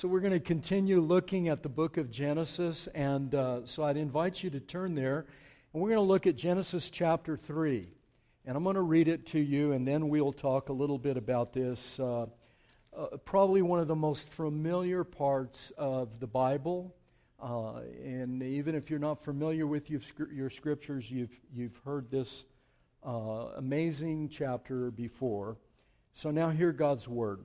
so we're going to continue looking at the book of Genesis, and uh, so I'd invite you to turn there, and we're going to look at Genesis chapter 3. And I'm going to read it to you, and then we'll talk a little bit about this. Uh, uh, probably one of the most familiar parts of the Bible. Uh, and even if you're not familiar with your scriptures, you've, you've heard this uh, amazing chapter before. So now hear God's word.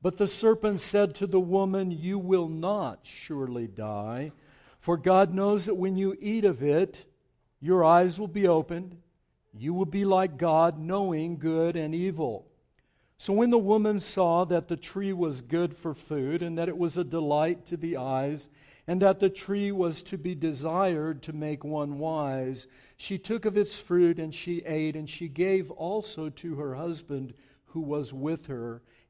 But the serpent said to the woman, You will not surely die, for God knows that when you eat of it, your eyes will be opened. You will be like God, knowing good and evil. So when the woman saw that the tree was good for food, and that it was a delight to the eyes, and that the tree was to be desired to make one wise, she took of its fruit and she ate, and she gave also to her husband who was with her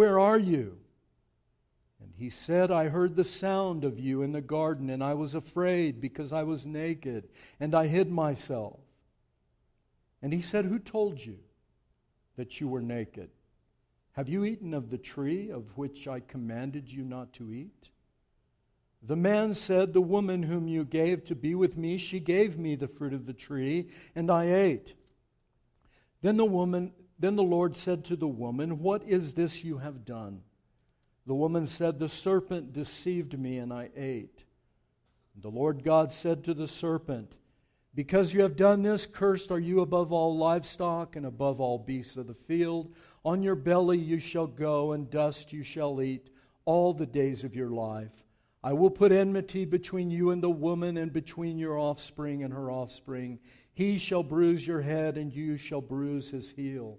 where are you? And he said, I heard the sound of you in the garden, and I was afraid because I was naked, and I hid myself. And he said, Who told you that you were naked? Have you eaten of the tree of which I commanded you not to eat? The man said, The woman whom you gave to be with me, she gave me the fruit of the tree, and I ate. Then the woman then the Lord said to the woman, What is this you have done? The woman said, The serpent deceived me, and I ate. And the Lord God said to the serpent, Because you have done this, cursed are you above all livestock and above all beasts of the field. On your belly you shall go, and dust you shall eat all the days of your life. I will put enmity between you and the woman, and between your offspring and her offspring. He shall bruise your head, and you shall bruise his heel.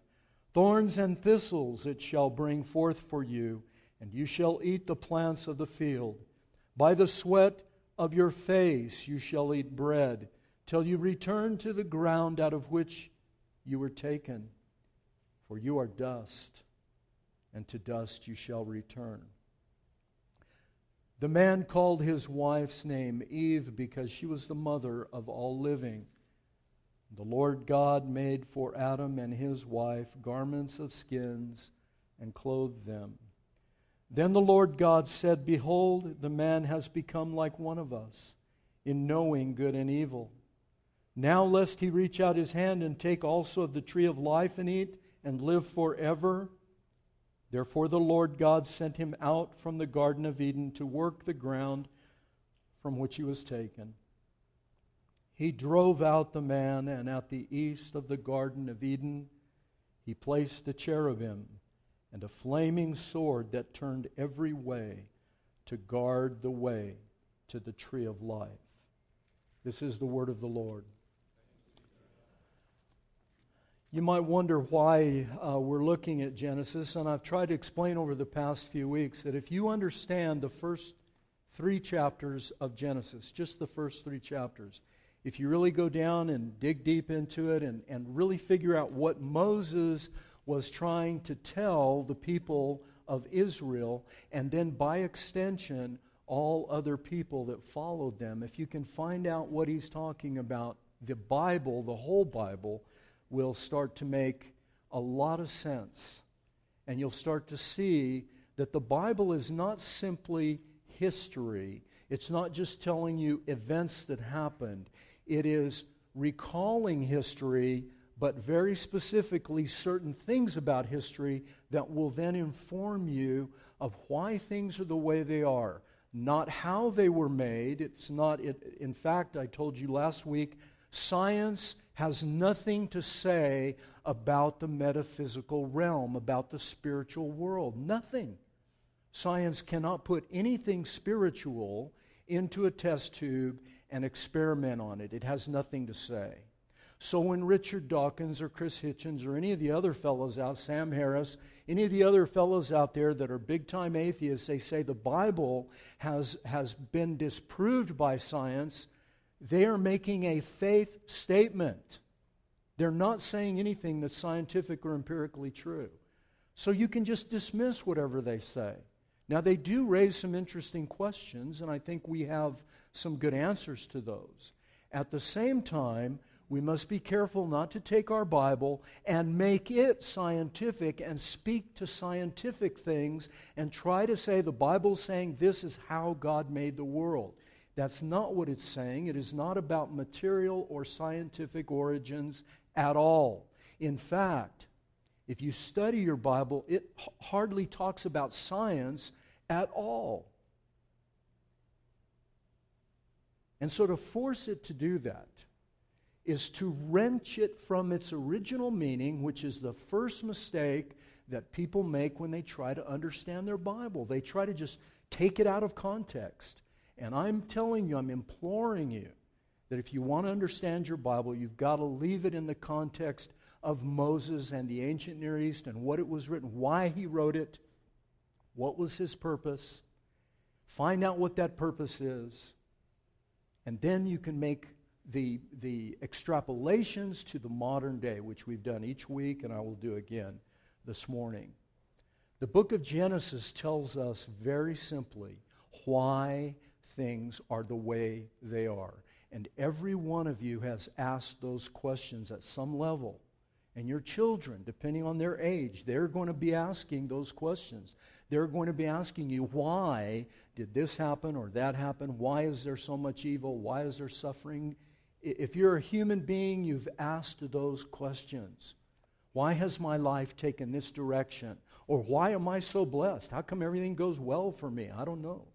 Thorns and thistles it shall bring forth for you, and you shall eat the plants of the field. By the sweat of your face you shall eat bread, till you return to the ground out of which you were taken. For you are dust, and to dust you shall return. The man called his wife's name Eve because she was the mother of all living. The Lord God made for Adam and his wife garments of skins and clothed them. Then the Lord God said, Behold, the man has become like one of us in knowing good and evil. Now, lest he reach out his hand and take also of the tree of life and eat and live forever. Therefore, the Lord God sent him out from the Garden of Eden to work the ground from which he was taken. He drove out the man, and at the east of the Garden of Eden, he placed a cherubim and a flaming sword that turned every way to guard the way to the tree of life. This is the word of the Lord. You might wonder why uh, we're looking at Genesis, and I've tried to explain over the past few weeks that if you understand the first three chapters of Genesis, just the first three chapters, if you really go down and dig deep into it and, and really figure out what Moses was trying to tell the people of Israel, and then by extension, all other people that followed them, if you can find out what he's talking about, the Bible, the whole Bible, will start to make a lot of sense. And you'll start to see that the Bible is not simply history, it's not just telling you events that happened, it is recalling history, but very specifically certain things about history that will then inform you of why things are the way they are. Not how they were made. It's not, it, in fact, I told you last week, science has nothing to say about the metaphysical realm, about the spiritual world. Nothing. Science cannot put anything spiritual into a test tube and experiment on it. It has nothing to say. So when Richard Dawkins or Chris Hitchens or any of the other fellows out, Sam Harris, any of the other fellows out there that are big time atheists, they say the Bible has, has been disproved by science, they are making a faith statement. They're not saying anything that's scientific or empirically true. So you can just dismiss whatever they say. Now, they do raise some interesting questions, and I think we have some good answers to those. At the same time, we must be careful not to take our Bible and make it scientific and speak to scientific things and try to say the Bible's saying this is how God made the world. That's not what it's saying. It is not about material or scientific origins at all. In fact, if you study your Bible, it hardly talks about science at all. And so to force it to do that is to wrench it from its original meaning, which is the first mistake that people make when they try to understand their Bible. They try to just take it out of context. And I'm telling you, I'm imploring you that if you want to understand your Bible, you've got to leave it in the context of Moses and the ancient Near East and what it was written, why he wrote it, what was his purpose? Find out what that purpose is. And then you can make the, the extrapolations to the modern day, which we've done each week, and I will do again this morning. The book of Genesis tells us very simply why things are the way they are. And every one of you has asked those questions at some level. And your children, depending on their age, they're going to be asking those questions. They're going to be asking you, why did this happen or that happen? Why is there so much evil? Why is there suffering? If you're a human being, you've asked those questions. Why has my life taken this direction? Or why am I so blessed? How come everything goes well for me? I don't know.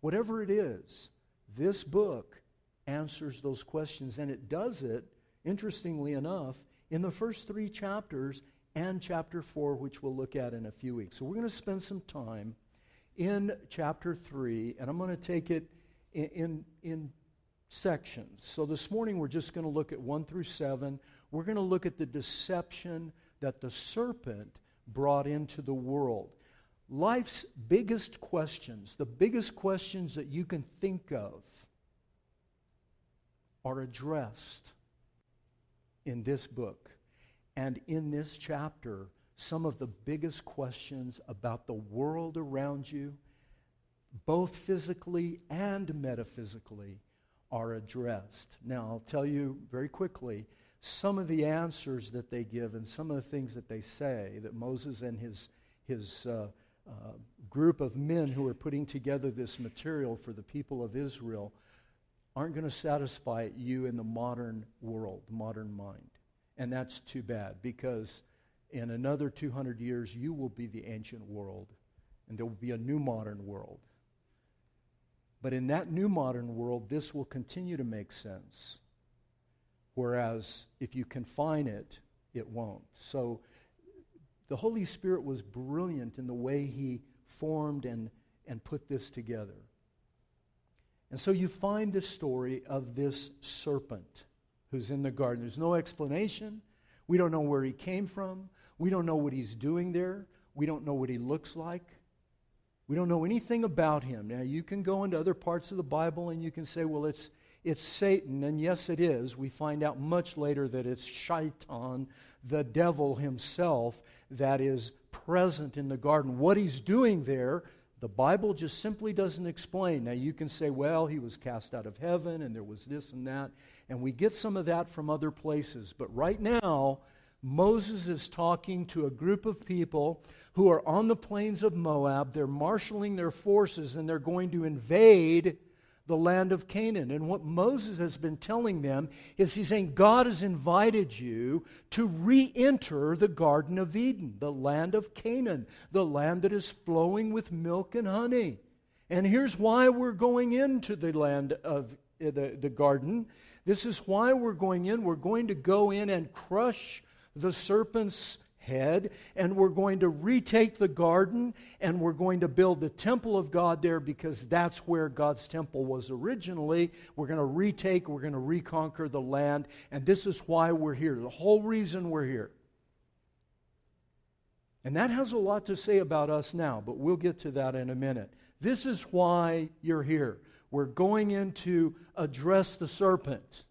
Whatever it is, this book answers those questions, and it does it, interestingly enough, in the first three chapters and chapter 4, which we'll look at in a few weeks. So we're going to spend some time in chapter 3, and I'm going to take it in, in, in sections. So this morning we're just going to look at 1 through 7. We're going to look at the deception that the serpent brought into the world. Life's biggest questions, the biggest questions that you can think of, are addressed in this book. And in this chapter, some of the biggest questions about the world around you, both physically and metaphysically, are addressed. Now, I'll tell you very quickly some of the answers that they give and some of the things that they say that Moses and his, his uh, uh, group of men who are putting together this material for the people of Israel aren't going to satisfy you in the modern world, modern mind. And that's too bad because in another 200 years, you will be the ancient world and there will be a new modern world. But in that new modern world, this will continue to make sense. Whereas if you confine it, it won't. So the Holy Spirit was brilliant in the way he formed and, and put this together. And so you find the story of this serpent who's in the garden. There's no explanation. We don't know where he came from. We don't know what he's doing there. We don't know what he looks like. We don't know anything about him. Now, you can go into other parts of the Bible and you can say, well, it's, it's Satan. And yes, it is. We find out much later that it's Shaitan, the devil himself, that is present in the garden. What he's doing there, The Bible just simply doesn't explain. Now, you can say, well, he was cast out of heaven and there was this and that, and we get some of that from other places. But right now, Moses is talking to a group of people who are on the plains of Moab. They're marshaling their forces and they're going to invade the land of Canaan. And what Moses has been telling them is he's saying, God has invited you to re enter the Garden of Eden, the land of Canaan, the land that is flowing with milk and honey. And here's why we're going into the land of uh, the, the garden. This is why we're going in. We're going to go in and crush the serpent's head, and we're going to retake the garden, and we're going to build the temple of God there because that's where God's temple was originally. We're going to retake, we're going to reconquer the land, and this is why we're here. The whole reason we're here. And that has a lot to say about us now, but we'll get to that in a minute. This is why you're here. We're going in to address the serpent.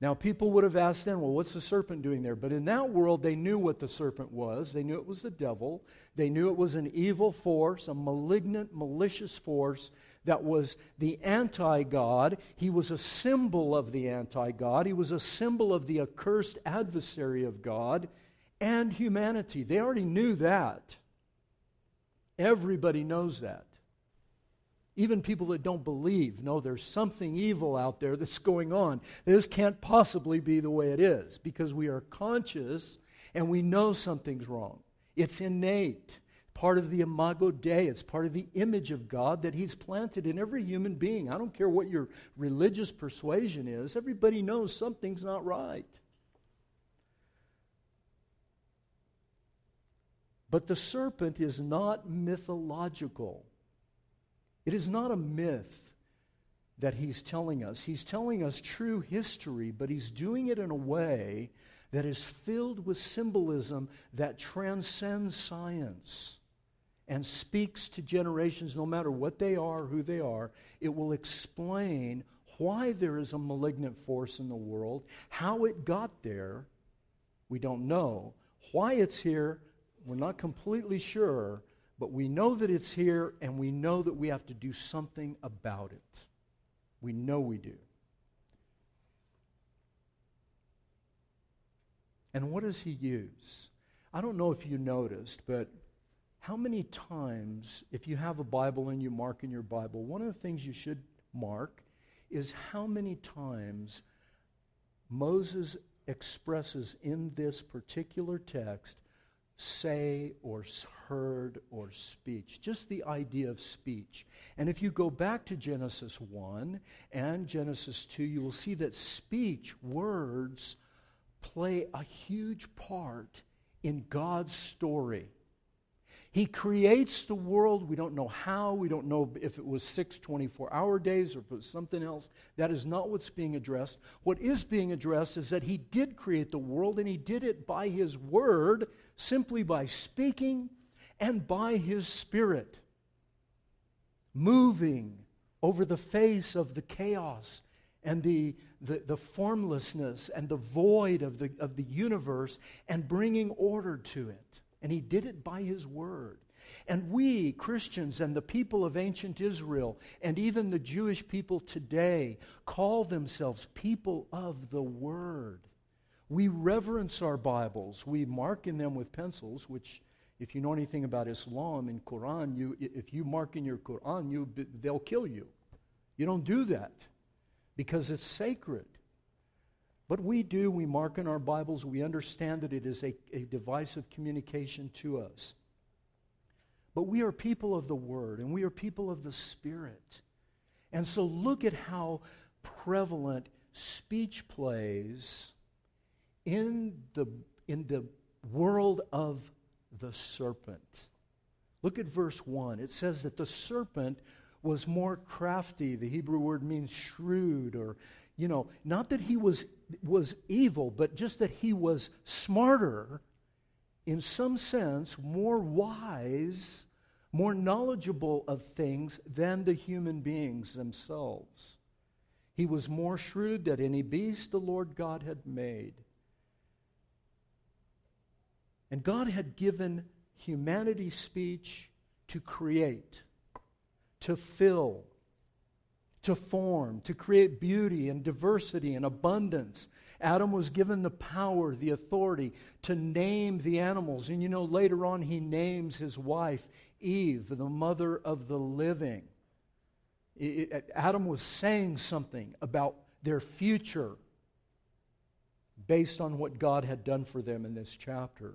Now, people would have asked then, well, what's the serpent doing there? But in that world, they knew what the serpent was. They knew it was the devil. They knew it was an evil force, a malignant, malicious force that was the anti God. He was a symbol of the anti God. He was a symbol of the accursed adversary of God and humanity. They already knew that. Everybody knows that. Even people that don't believe know there's something evil out there that's going on. This can't possibly be the way it is because we are conscious and we know something's wrong. It's innate, part of the imago Dei. It's part of the image of God that He's planted in every human being. I don't care what your religious persuasion is, everybody knows something's not right. But the serpent is not mythological. It is not a myth that he's telling us. He's telling us true history, but he's doing it in a way that is filled with symbolism that transcends science and speaks to generations, no matter what they are, who they are. It will explain why there is a malignant force in the world, how it got there, we don't know. Why it's here, we're not completely sure, but we know that it's here, and we know that we have to do something about it. We know we do. And what does he use? I don't know if you noticed, but how many times, if you have a Bible and you mark in your Bible, one of the things you should mark is how many times Moses expresses in this particular text say or heard or speech. Just the idea of speech. And if you go back to Genesis 1 and Genesis 2, you will see that speech, words, play a huge part in God's story. He creates the world. We don't know how. We don't know if it was six 24 hour days or if it was something else. That is not what's being addressed. What is being addressed is that He did create the world and He did it by His word, simply by speaking and by His Spirit, moving over the face of the chaos and the, the, the, formlessness and the void of the, of the universe and bringing order to it. And he did it by his word. And we, Christians and the people of ancient Israel, and even the Jewish people today, call themselves people of the Word. We reverence our Bibles. We mark in them with pencils, which, if you know anything about Islam and Quran, you, if you mark in your Quran, you, they'll kill you. You don't do that because it's sacred. But we do, we mark in our Bibles, we understand that it is a, a device of communication to us. But we are people of the Word and we are people of the Spirit. And so look at how prevalent speech plays in the, in the world of the serpent. Look at verse 1. It says that the serpent was more crafty. The Hebrew word means shrewd or you know, not that he was, was evil, but just that he was smarter, in some sense, more wise, more knowledgeable of things than the human beings themselves. He was more shrewd than any beast the Lord God had made. And God had given humanity speech to create, to fill, to form, to create beauty and diversity and abundance. Adam was given the power, the authority to name the animals. And you know, later on, he names his wife Eve, the mother of the living. Adam was saying something about their future based on what God had done for them in this chapter.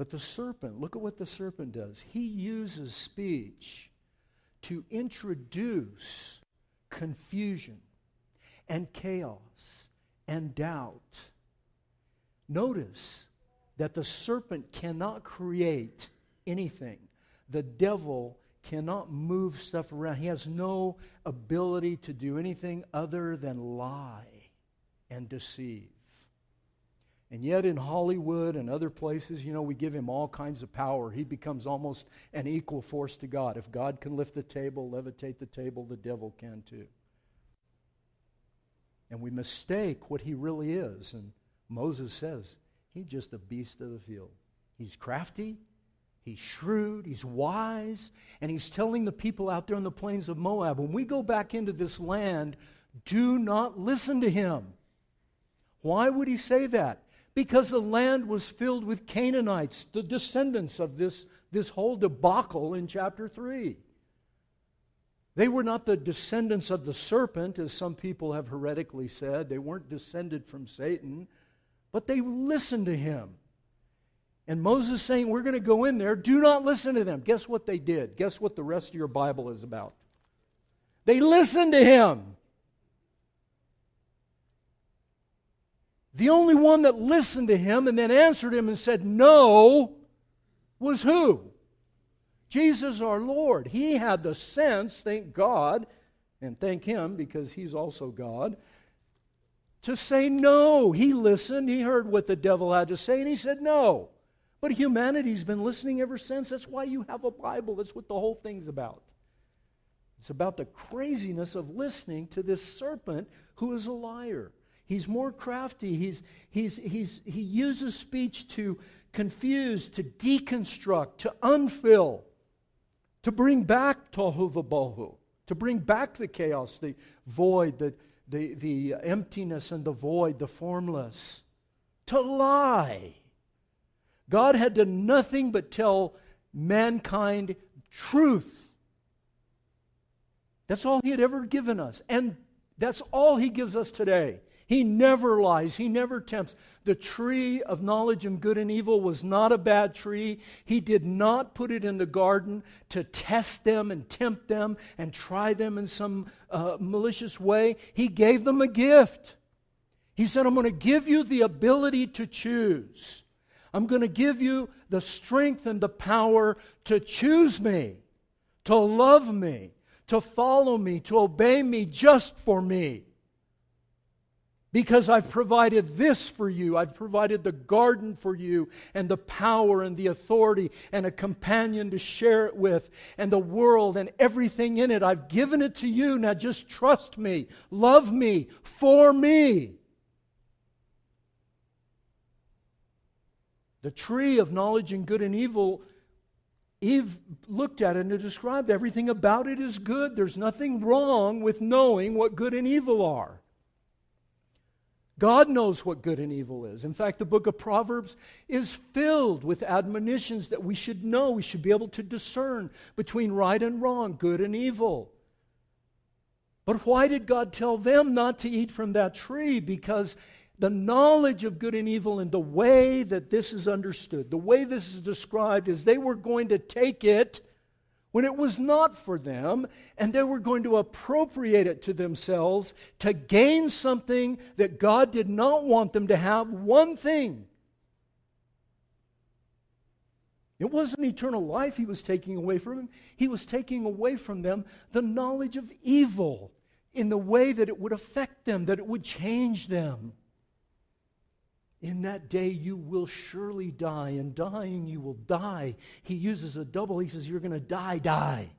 But the serpent, look at what the serpent does. He uses speech to introduce confusion and chaos and doubt. Notice that the serpent cannot create anything. The devil cannot move stuff around. He has no ability to do anything other than lie and deceive. And yet, in Hollywood and other places, you know, we give him all kinds of power. He becomes almost an equal force to God. If God can lift the table, levitate the table, the devil can too. And we mistake what he really is. And Moses says, he's just a beast of the field. He's crafty, he's shrewd, he's wise, and he's telling the people out there on the plains of Moab when we go back into this land, do not listen to him. Why would he say that? Because the land was filled with Canaanites, the descendants of this, this whole debacle in chapter 3. They were not the descendants of the serpent, as some people have heretically said. They weren't descended from Satan, but they listened to him. And Moses saying, We're going to go in there. Do not listen to them. Guess what they did? Guess what the rest of your Bible is about? They listened to him. The only one that listened to him and then answered him and said no was who? Jesus our Lord. He had the sense, thank God, and thank Him because He's also God, to say no. He listened, he heard what the devil had to say, and he said no. But humanity's been listening ever since. That's why you have a Bible. That's what the whole thing's about. It's about the craziness of listening to this serpent who is a liar. He's more crafty. He's, he's, he's, he uses speech to confuse, to deconstruct, to unfill, to bring back tohu vabohu, to bring back the chaos, the void, the, the, the emptiness and the void, the formless, to lie. God had done nothing but tell mankind truth. That's all He had ever given us. And that's all He gives us today. He never lies. He never tempts. The tree of knowledge of good and evil was not a bad tree. He did not put it in the garden to test them and tempt them and try them in some uh, malicious way. He gave them a gift. He said, I'm going to give you the ability to choose. I'm going to give you the strength and the power to choose me, to love me, to follow me, to obey me just for me. Because I've provided this for you. I've provided the garden for you, and the power and the authority, and a companion to share it with, and the world and everything in it. I've given it to you. Now just trust me, love me, for me. The tree of knowledge and good and evil, Eve looked at it and described everything about it is good. There's nothing wrong with knowing what good and evil are. God knows what good and evil is. In fact, the book of Proverbs is filled with admonitions that we should know. We should be able to discern between right and wrong, good and evil. But why did God tell them not to eat from that tree? Because the knowledge of good and evil and the way that this is understood, the way this is described, is they were going to take it when it was not for them, and they were going to appropriate it to themselves to gain something that God did not want them to have one thing. It wasn't eternal life he was taking away from them, he was taking away from them the knowledge of evil in the way that it would affect them, that it would change them. In that day you will surely die, and dying you will die. He uses a double. He says, You're going to die, die.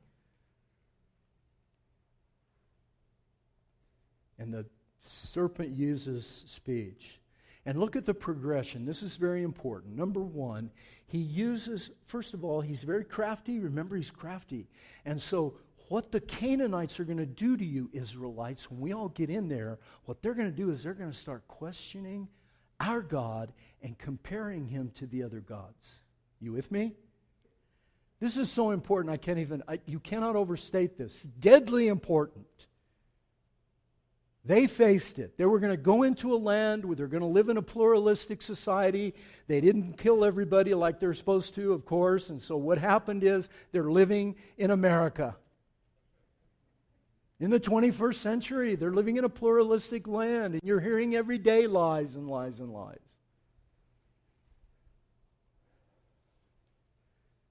And the serpent uses speech. And look at the progression. This is very important. Number one, he uses, first of all, he's very crafty. Remember, he's crafty. And so, what the Canaanites are going to do to you, Israelites, when we all get in there, what they're going to do is they're going to start questioning our God and comparing him to the other gods. You with me? This is so important, I can't even, I, you cannot overstate this. Deadly important. They faced it. They were going to go into a land where they're going to live in a pluralistic society. They didn't kill everybody like they're supposed to, of course. And so what happened is they're living in America. In the 21st century, they're living in a pluralistic land, and you're hearing every day lies and lies and lies.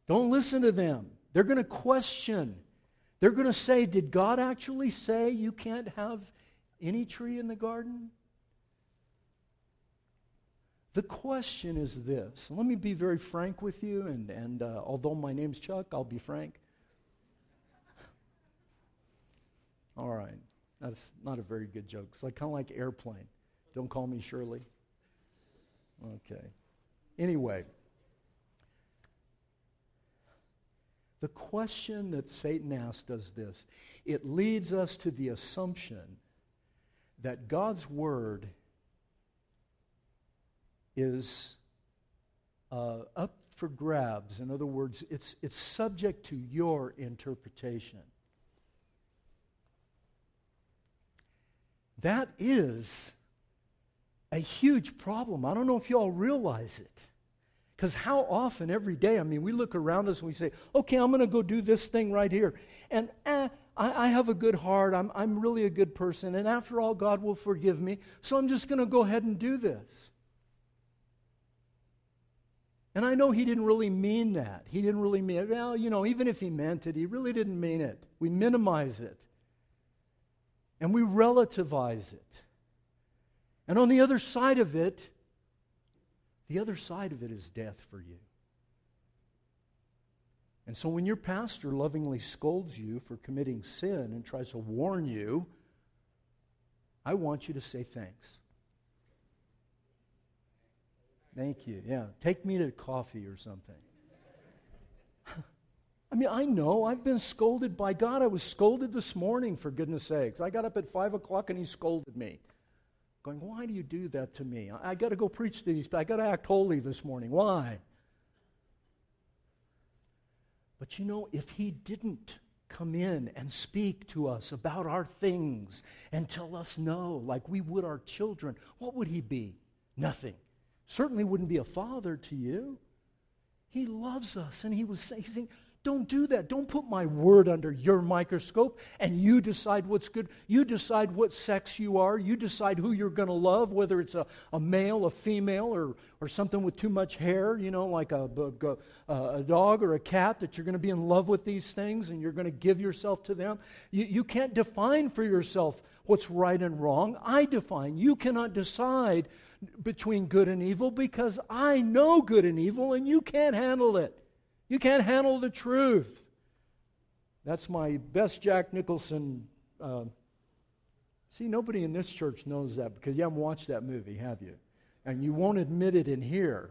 Don't listen to them. They're going to question. They're going to say, Did God actually say you can't have any tree in the garden? The question is this. Let me be very frank with you, and, and uh, although my name's Chuck, I'll be frank. All right. That's not a very good joke. It's like kind of like airplane. Don't call me Shirley. Okay. Anyway, the question that Satan asked does this it leads us to the assumption that God's Word is uh, up for grabs. In other words, it's, it's subject to your interpretation. That is a huge problem. I don't know if you all realize it. Because how often every day, I mean, we look around us and we say, okay, I'm going to go do this thing right here. And eh, I, I have a good heart. I'm, I'm really a good person. And after all, God will forgive me. So I'm just going to go ahead and do this. And I know he didn't really mean that. He didn't really mean it. Well, you know, even if he meant it, he really didn't mean it. We minimize it. And we relativize it. And on the other side of it, the other side of it is death for you. And so when your pastor lovingly scolds you for committing sin and tries to warn you, I want you to say thanks. Thank you. Yeah. Take me to coffee or something. I mean, I know I've been scolded by God. I was scolded this morning, for goodness sakes. I got up at 5 o'clock and he scolded me. Going, why do you do that to me? I, I got to go preach to these. I got to act holy this morning. Why? But you know, if he didn't come in and speak to us about our things and tell us no, like we would our children, what would he be? Nothing. Certainly wouldn't be a father to you. He loves us, and he was saying, don't do that. Don't put my word under your microscope and you decide what's good. You decide what sex you are. You decide who you're going to love, whether it's a, a male, a female, or, or something with too much hair, you know, like a, a, a dog or a cat, that you're going to be in love with these things and you're going to give yourself to them. You, you can't define for yourself what's right and wrong. I define. You cannot decide between good and evil because I know good and evil and you can't handle it. You can't handle the truth. That's my best Jack Nicholson. Uh, see, nobody in this church knows that because you haven't watched that movie, have you? And you won't admit it in here.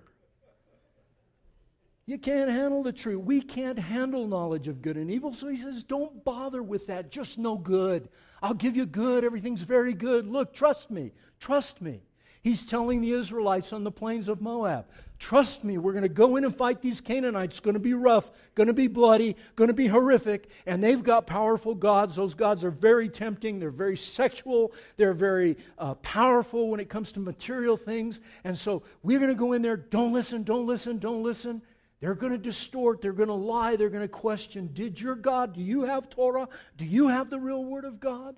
You can't handle the truth. We can't handle knowledge of good and evil. So he says, Don't bother with that. Just know good. I'll give you good. Everything's very good. Look, trust me. Trust me. He's telling the Israelites on the plains of Moab, trust me, we're going to go in and fight these Canaanites. It's going to be rough, going to be bloody, going to be horrific. And they've got powerful gods. Those gods are very tempting. They're very sexual. They're very uh, powerful when it comes to material things. And so we're going to go in there. Don't listen, don't listen, don't listen. They're going to distort. They're going to lie. They're going to question Did your God, do you have Torah? Do you have the real Word of God?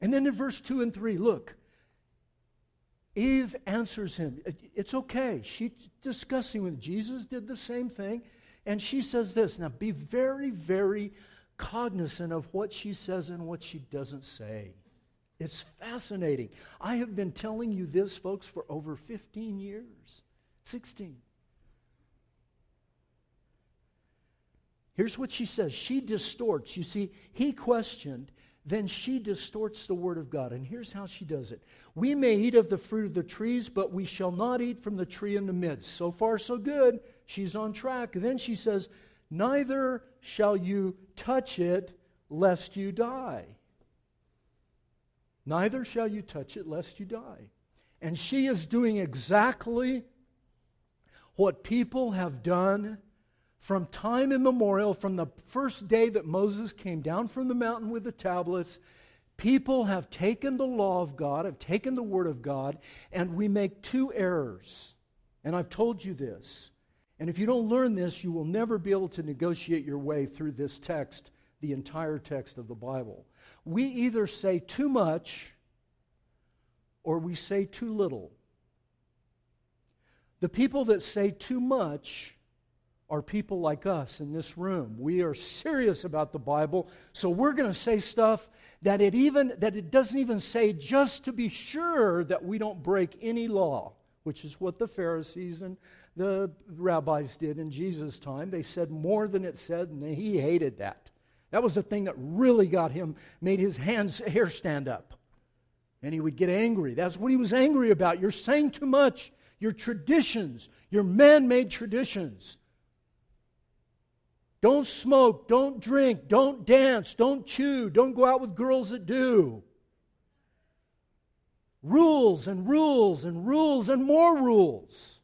And then in verse 2 and 3, look. Eve answers him. It's okay. She's discussing with Jesus, did the same thing. And she says this. Now, be very, very cognizant of what she says and what she doesn't say. It's fascinating. I have been telling you this, folks, for over 15 years, 16. Here's what she says. She distorts. You see, he questioned, then she distorts the word of God. And here's how she does it We may eat of the fruit of the trees, but we shall not eat from the tree in the midst. So far, so good. She's on track. then she says, Neither shall you touch it, lest you die. Neither shall you touch it, lest you die. And she is doing exactly what people have done from time immemorial, from the first day that Moses came down from the mountain with the tablets, people have taken the law of God, have taken the word of God, and we make two errors. And I've told you this. And if you don't learn this, you will never be able to negotiate your way through this text, the entire text of the Bible. We either say too much or we say too little. The people that say too much are people like us in this room. We are serious about the Bible, so we're going to say stuff that it even that it doesn't even say just to be sure that we don't break any law, which is what the Pharisees and the rabbis did in Jesus' time. They said more than it said, and he hated that. That was the thing that really got him, made his hands hair stand up. And he would get angry. That's what he was angry about. You're saying too much. Your traditions, your man made traditions. Don't smoke, don't drink, don't dance, don't chew, don't go out with girls that do. Rules and rules and rules and more rules.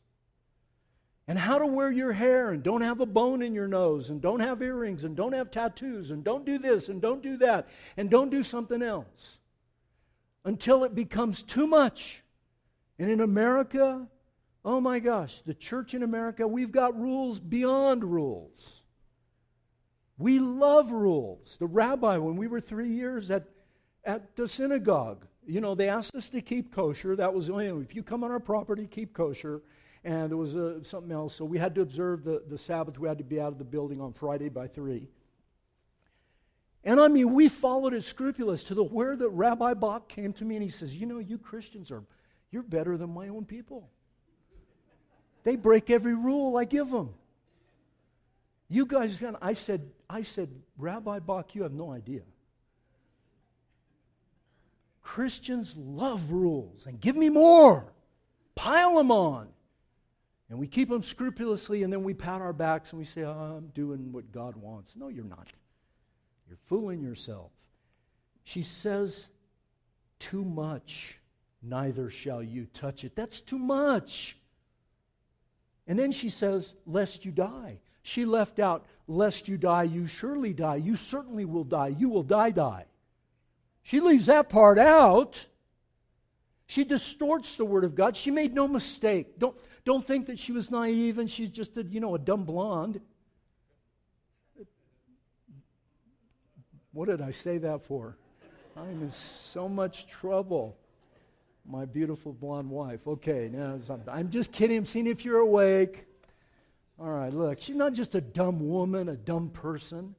And how to wear your hair, and don't have a bone in your nose, and don't have earrings, and don't have tattoos, and don't do this, and don't do that, and don't do something else. Until it becomes too much. And in America, oh my gosh, the church in America, we've got rules beyond rules. We love rules. The rabbi, when we were three years at, at the synagogue, you know, they asked us to keep kosher. That was, know, if you come on our property, keep kosher. And there was uh, something else. So we had to observe the, the Sabbath. We had to be out of the building on Friday by 3. And I mean, we followed it scrupulous to the where the Rabbi Bach came to me and he says, You know, you Christians are, you're better than my own people. They break every rule I give them. You guys, I said, I said, Rabbi Bach, you have no idea. Christians love rules and give me more. Pile them on. And we keep them scrupulously and then we pat our backs and we say, oh, I'm doing what God wants. No, you're not. You're fooling yourself. She says, Too much, neither shall you touch it. That's too much. And then she says, Lest you die. She left out, lest you die, you surely die. You certainly will die. You will die, die. She leaves that part out. She distorts the word of God. She made no mistake. Don't, don't think that she was naive and she's just a, you know, a dumb blonde. What did I say that for? I'm in so much trouble. My beautiful blonde wife. Okay, now I'm just kidding. I'm seeing if you're awake. All right, look, she's not just a dumb woman, a dumb person.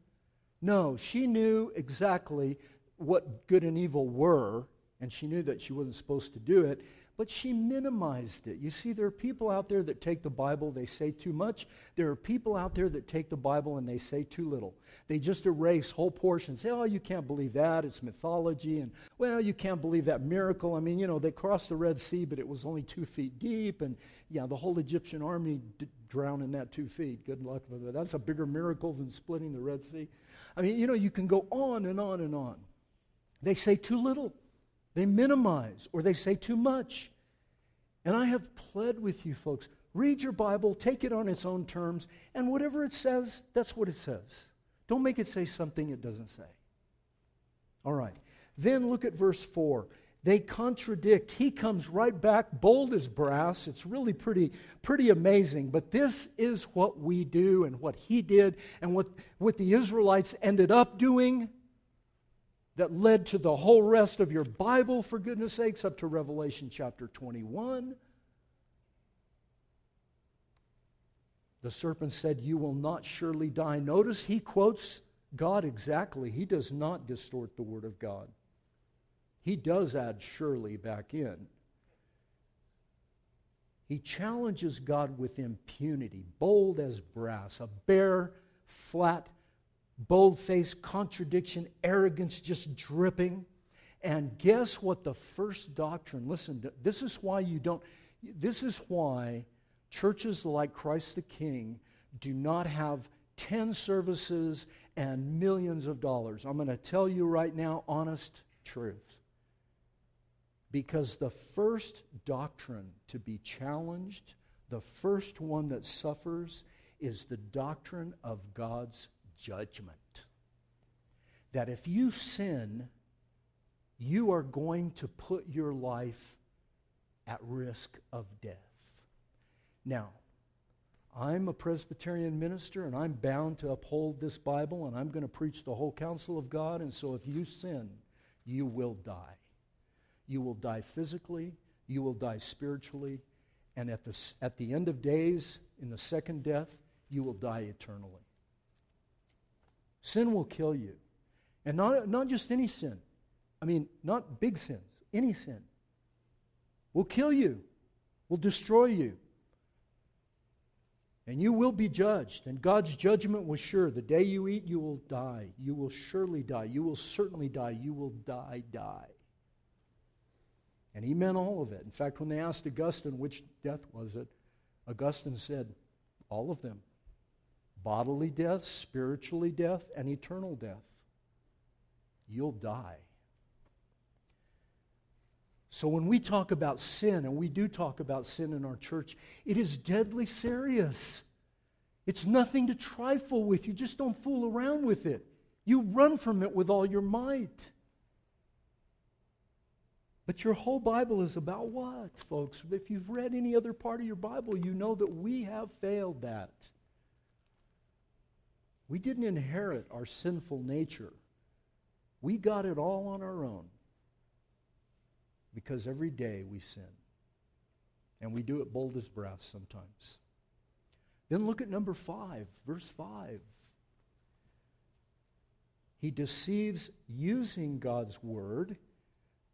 No, she knew exactly what good and evil were, and she knew that she wasn't supposed to do it but she minimized it. You see, there are people out there that take the Bible, they say too much. There are people out there that take the Bible and they say too little. They just erase whole portions. Say, oh, you can't believe that. It's mythology. And, well, you can't believe that miracle. I mean, you know, they crossed the Red Sea, but it was only two feet deep. And, yeah, the whole Egyptian army d- drowned in that two feet. Good luck with that. That's a bigger miracle than splitting the Red Sea. I mean, you know, you can go on and on and on. They say too little. They minimize or they say too much. And I have pled with you folks read your Bible, take it on its own terms, and whatever it says, that's what it says. Don't make it say something it doesn't say. All right. Then look at verse 4. They contradict. He comes right back, bold as brass. It's really pretty, pretty amazing. But this is what we do and what he did and what, what the Israelites ended up doing that led to the whole rest of your Bible, for goodness sakes, up to Revelation chapter 21. The serpent said, You will not surely die. Notice he quotes God exactly. He does not distort the Word of God, he does add surely back in. He challenges God with impunity, bold as brass, a bare, flat bold face, contradiction, arrogance just dripping. And guess what the first doctrine, listen, this is why you don't, this is why churches like Christ the King do not have 10 services and millions of dollars. I'm going to tell you right now, honest truth. Because the first doctrine to be challenged, the first one that suffers, is the doctrine of God's judgment. That if you sin, you are going to put your life at risk of death. Now, I'm a Presbyterian minister and I'm bound to uphold this Bible and I'm going to preach the whole counsel of God. And so if you sin, you will die. You will die physically, you will die spiritually, and at the, at the end of days, in the second death, you will die eternally. Sin will kill you. And not, not just any sin. I mean, not big sins, any sin. Will kill you, will destroy you. And you will be judged. And God's judgment was sure. The day you eat, you will die. You will surely die. You will certainly die. You will die, die. And he meant all of it. In fact, when they asked Augustine which death was it, Augustine said, all of them bodily death, spiritually death, and eternal death. You'll die. So when we talk about sin, and we do talk about sin in our church, it is deadly serious. It's nothing to trifle with. You just don't fool around with it. You run from it with all your might. But your whole Bible is about what, folks? If you've read any other part of your Bible, you know that we have failed that. We didn't inherit our sinful nature, we got it all on our own because every day we sin. And we do it bold as brass sometimes. Then look at number five, verse five. He deceives using God's word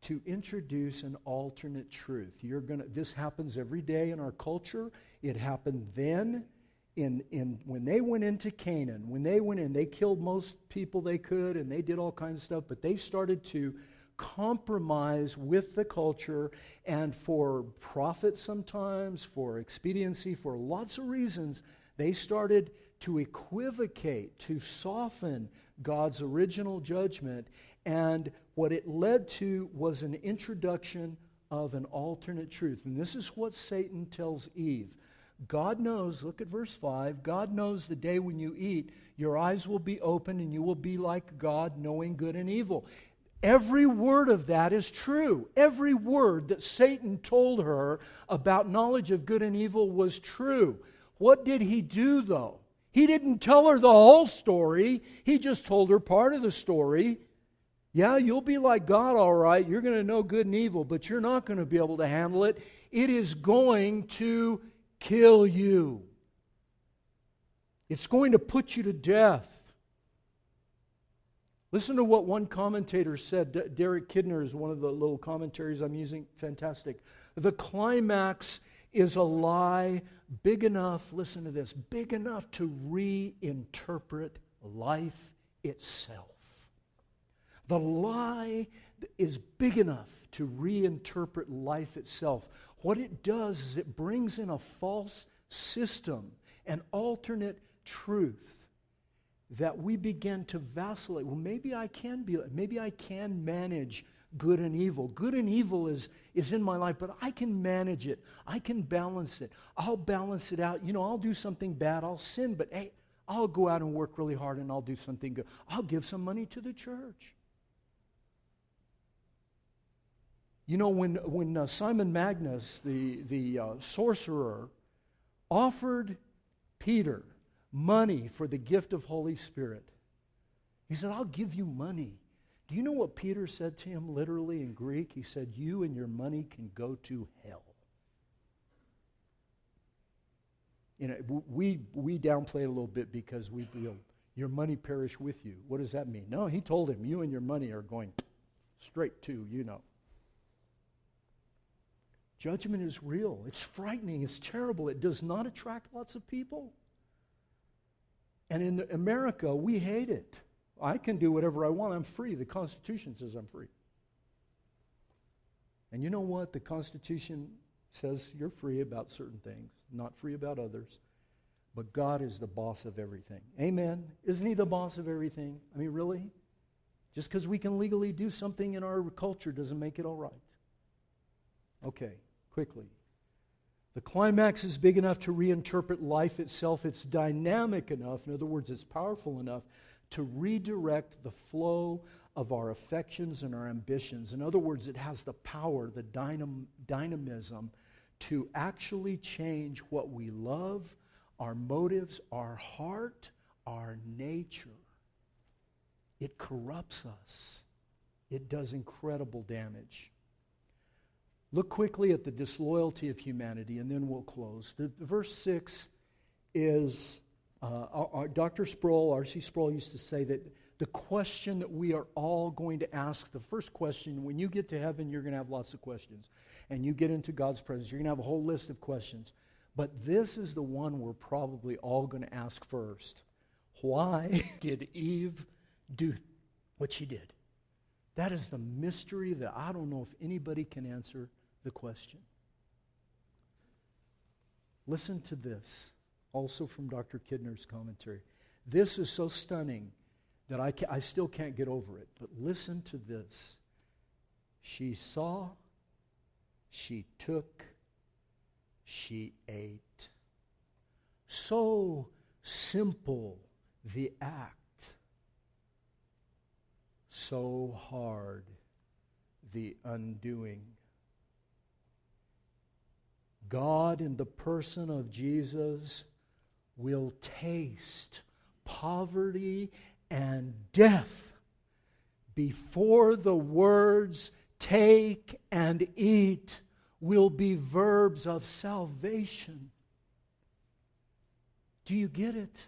to introduce an alternate truth. You're gonna this happens every day in our culture. It happened then in, in when they went into Canaan, when they went in, they killed most people they could and they did all kinds of stuff, but they started to compromise with the culture, and for profit sometimes, for expediency, for lots of reasons, they started to equivocate, to soften God's original judgment. And what it led to was an introduction of an alternate truth. And this is what Satan tells Eve. God knows, look at verse 5, God knows the day when you eat, your eyes will be open and you will be like God, knowing good and evil. Every word of that is true. Every word that Satan told her about knowledge of good and evil was true. What did he do, though? He didn't tell her the whole story, he just told her part of the story. Yeah, you'll be like God, all right. You're going to know good and evil, but you're not going to be able to handle it. It is going to kill you, it's going to put you to death. Listen to what one commentator said. D- Derek Kidner is one of the little commentaries I'm using. Fantastic. The climax is a lie big enough, listen to this, big enough to reinterpret life itself. The lie is big enough to reinterpret life itself. What it does is it brings in a false system, an alternate truth that we begin to vacillate. Well, maybe I can be, maybe I can manage good and evil. Good and evil is, is in my life, but I can manage it. I can balance it. I'll balance it out. You know, I'll do something bad, I'll sin, but hey, I'll go out and work really hard and I'll do something good. I'll give some money to the church. You know, when, when uh, Simon Magus, the, the uh, sorcerer, offered Peter money for the gift of Holy Spirit. He said, I'll give you money. Do you know what Peter said to him literally in Greek? He said, You and your money can go to hell. You know, we, we downplay it a little bit because we feel your money perish with you. What does that mean? No, he told him, You and your money are going straight to, you know. Judgment is real. It's frightening. It's terrible. It does not attract lots of people. And in America, we hate it. I can do whatever I want. I'm free. The Constitution says I'm free. And you know what? The Constitution says you're free about certain things, not free about others. But God is the boss of everything. Amen. Isn't He the boss of everything? I mean, really? Just because we can legally do something in our culture doesn't make it all right. Okay, quickly. The climax is big enough to reinterpret life itself. It's dynamic enough, in other words, it's powerful enough to redirect the flow of our affections and our ambitions. In other words, it has the power, the dynam- dynamism to actually change what we love, our motives, our heart, our nature. It corrupts us, it does incredible damage. Look quickly at the disloyalty of humanity, and then we'll close. The, the verse 6 is uh, our, our, Dr. Sproul, R.C. Sproul, used to say that the question that we are all going to ask, the first question, when you get to heaven, you're going to have lots of questions. And you get into God's presence, you're going to have a whole list of questions. But this is the one we're probably all going to ask first. Why did Eve do what she did? That is the mystery that I don't know if anybody can answer the question. Listen to this, also from Dr. Kidner's commentary. This is so stunning that I, I still can't get over it. But listen to this. She saw, she took, she ate. So simple the act, so hard the undoing. God, in the person of Jesus, will taste poverty and death before the words take and eat will be verbs of salvation. Do you get it?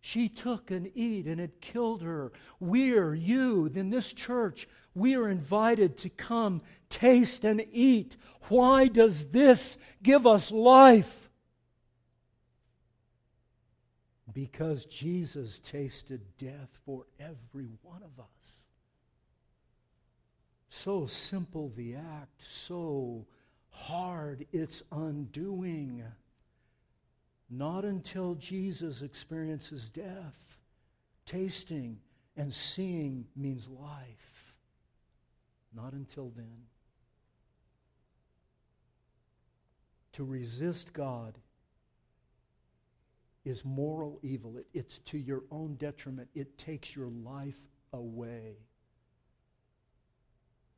She took and eat and it killed her. We're, you, in this church, we are invited to come, taste, and eat. Why does this give us life? Because Jesus tasted death for every one of us. So simple the act, so hard its undoing. Not until Jesus experiences death. Tasting and seeing means life. Not until then. To resist God is moral evil. It, it's to your own detriment. It takes your life away.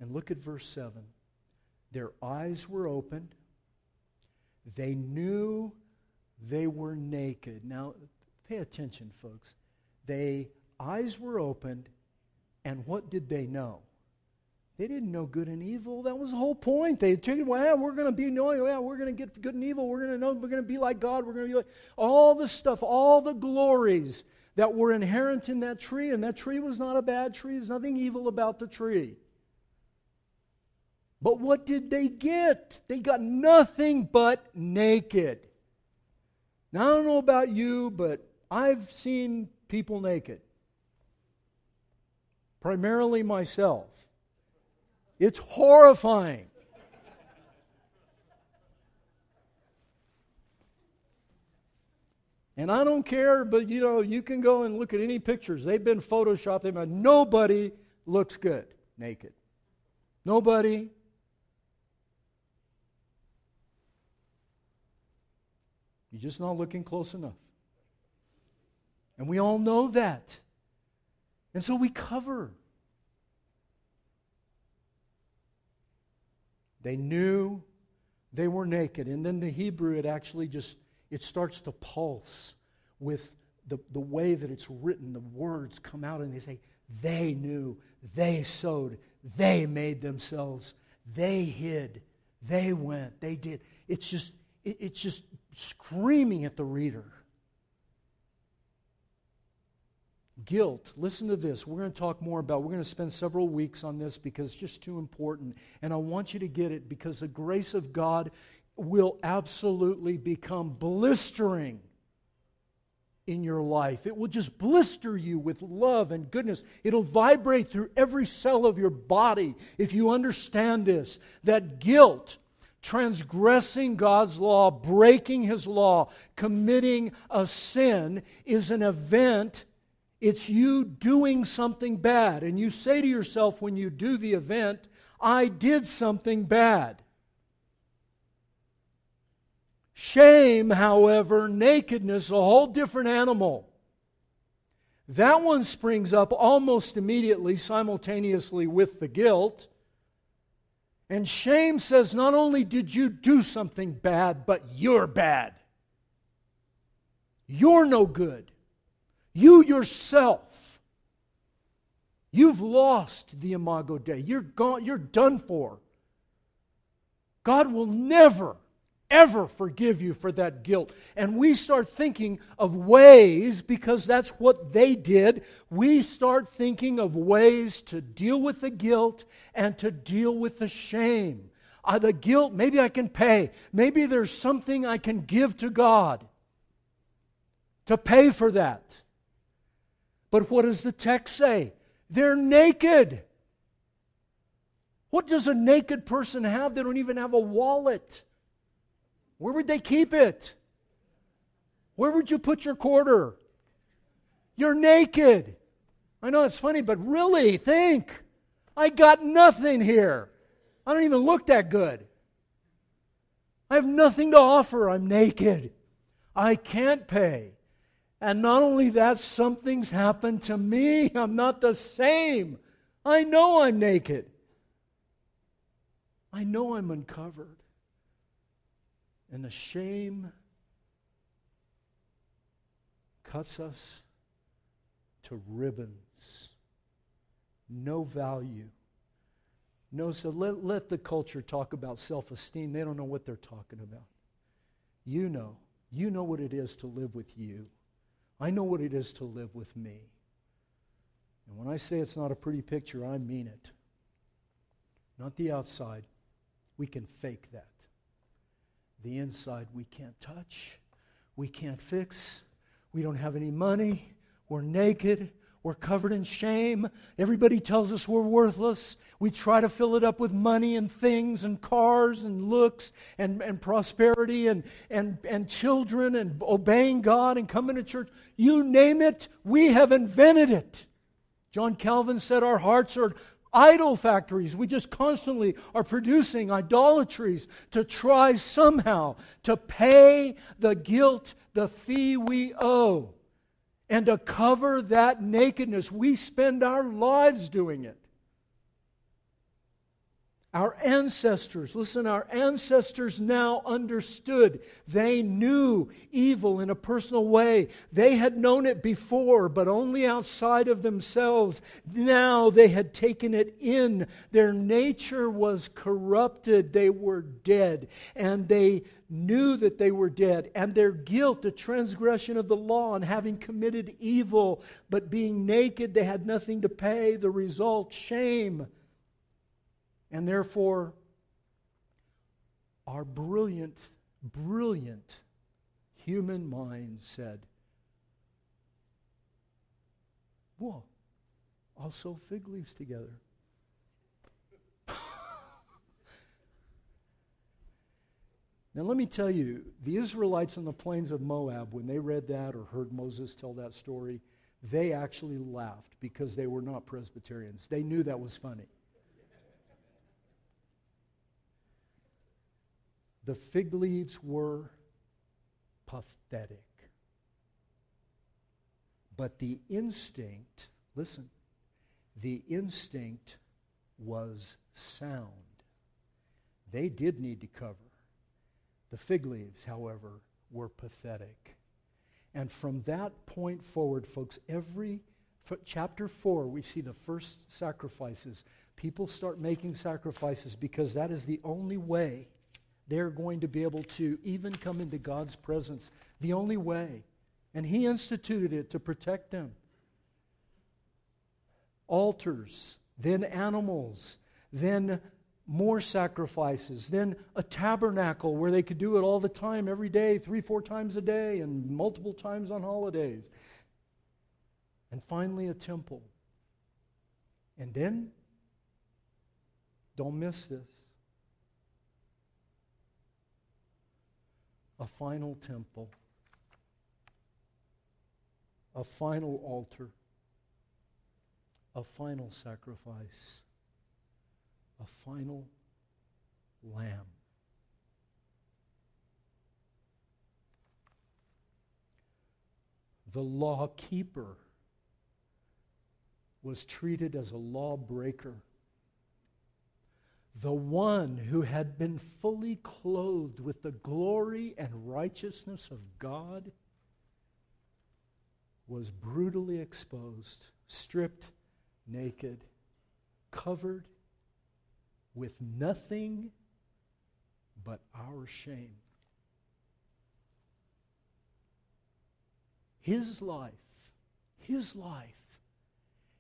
And look at verse 7. Their eyes were opened. They knew they were naked. Now, pay attention, folks. They eyes were opened, and what did they know? They didn't know good and evil. That was the whole point. They it, well, yeah, we're going to be knowing, yeah, we're going to get good and evil. We're going to know, we're going to be like God. We're going to be like all the stuff, all the glories that were inherent in that tree. And that tree was not a bad tree. There's nothing evil about the tree. But what did they get? They got nothing but naked. Now, I don't know about you, but I've seen people naked. Primarily myself. It's horrifying. And I don't care, but you know, you can go and look at any pictures. They've been photoshopped. They've been, nobody looks good naked. Nobody. You're just not looking close enough. And we all know that. And so we cover. They knew they were naked. And then the Hebrew, it actually just, it starts to pulse with the, the way that it's written. The words come out and they say, they knew, they sewed, they made themselves, they hid, they went, they did. It's just, it, it's just screaming at the reader. Guilt. Listen to this. We're going to talk more about. We're going to spend several weeks on this because it's just too important. And I want you to get it because the grace of God will absolutely become blistering in your life. It will just blister you with love and goodness. It'll vibrate through every cell of your body if you understand this. That guilt, transgressing God's law, breaking His law, committing a sin is an event. It's you doing something bad. And you say to yourself when you do the event, I did something bad. Shame, however, nakedness, a whole different animal. That one springs up almost immediately, simultaneously with the guilt. And shame says, not only did you do something bad, but you're bad. You're no good. You yourself. You've lost the Imago Dei. You're gone, you're done for. God will never ever forgive you for that guilt. And we start thinking of ways, because that's what they did, we start thinking of ways to deal with the guilt and to deal with the shame. Uh, the guilt, maybe I can pay. Maybe there's something I can give to God to pay for that. But what does the text say? They're naked. What does a naked person have? They don't even have a wallet. Where would they keep it? Where would you put your quarter? You're naked. I know it's funny, but really, think. I got nothing here. I don't even look that good. I have nothing to offer. I'm naked. I can't pay. And not only that, something's happened to me. I'm not the same. I know I'm naked. I know I'm uncovered. And the shame cuts us to ribbons. No value. No, so let, let the culture talk about self esteem. They don't know what they're talking about. You know. You know what it is to live with you. I know what it is to live with me. And when I say it's not a pretty picture, I mean it. Not the outside. We can fake that. The inside we can't touch, we can't fix, we don't have any money, we're naked, we're covered in shame. Everybody tells us we're worthless. We try to fill it up with money and things and cars and looks and, and prosperity and, and, and children and obeying God and coming to church. You name it, we have invented it. John Calvin said our hearts are idol factories. We just constantly are producing idolatries to try somehow to pay the guilt, the fee we owe. And to cover that nakedness, we spend our lives doing it. Our ancestors, listen, our ancestors now understood. They knew evil in a personal way. They had known it before, but only outside of themselves. Now they had taken it in. Their nature was corrupted. They were dead. And they knew that they were dead. And their guilt, the transgression of the law, and having committed evil, but being naked, they had nothing to pay. The result, shame and therefore, our brilliant, brilliant human mind said, Whoa, I'll sew fig leaves together. Now, let me tell you, the Israelites on the plains of Moab, when they read that or heard Moses tell that story, they actually laughed because they were not Presbyterians. They knew that was funny. The fig leaves were pathetic. But the instinct, listen, the instinct was sound. They did need to cover. The fig leaves, however, were pathetic. And from that point forward, folks, every chapter 4, we see the first sacrifices. People start making sacrifices because that is the only way they're going to be able to even come into God's presence the only way. And He instituted it to protect them. Altars, then animals, then more sacrifices, then a tabernacle where they could do it all the time, every day, three, four times a day, and multiple times on holidays. And finally, a temple. And then, don't miss this a final temple, a final altar, a final sacrifice a final lamb. The law keeper was treated as a lawbreaker. The one who had been fully clothed with the glory and righteousness of God was brutally exposed, stripped naked, covered with nothing but our shame. His life, his life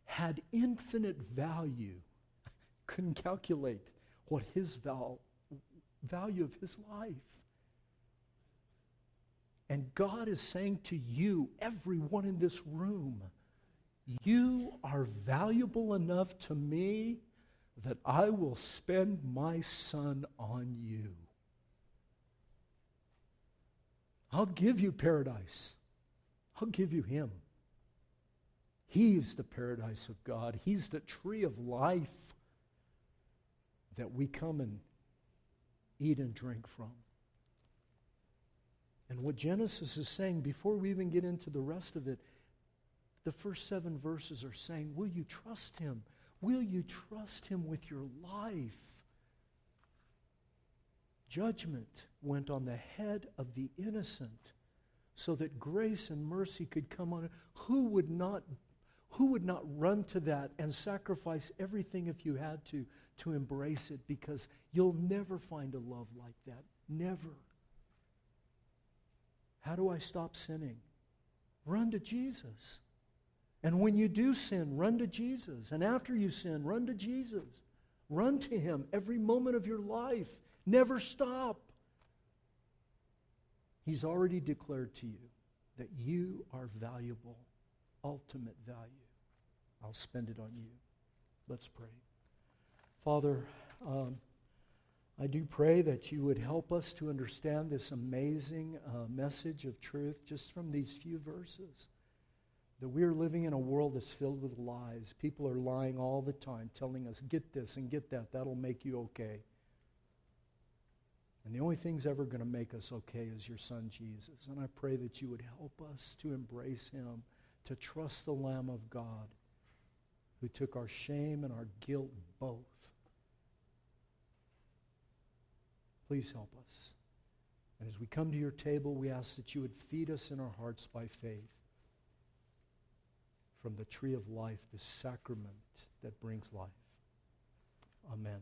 had infinite value. Couldn't calculate what his val- value of his life. And God is saying to you, everyone in this room, you are valuable enough to me that I will spend my son on you. I'll give you paradise. I'll give you him. He's the paradise of God. He's the tree of life that we come and eat and drink from. And what Genesis is saying, before we even get into the rest of it, the first seven verses are saying, Will you trust him? Will you trust him with your life? Judgment went on the head of the innocent so that grace and mercy could come on it. Who would not who would not run to that and sacrifice everything if you had to to embrace it because you'll never find a love like that. Never. How do I stop sinning? Run to Jesus. And when you do sin, run to Jesus. And after you sin, run to Jesus. Run to Him every moment of your life. Never stop. He's already declared to you that you are valuable, ultimate value. I'll spend it on you. Let's pray. Father, um, I do pray that you would help us to understand this amazing uh, message of truth just from these few verses that we are living in a world that's filled with lies. People are lying all the time, telling us, get this and get that. That'll make you okay. And the only thing's ever going to make us okay is your son Jesus. And I pray that you would help us to embrace him, to trust the Lamb of God who took our shame and our guilt both. Please help us. And as we come to your table, we ask that you would feed us in our hearts by faith from the tree of life, the sacrament that brings life. Amen.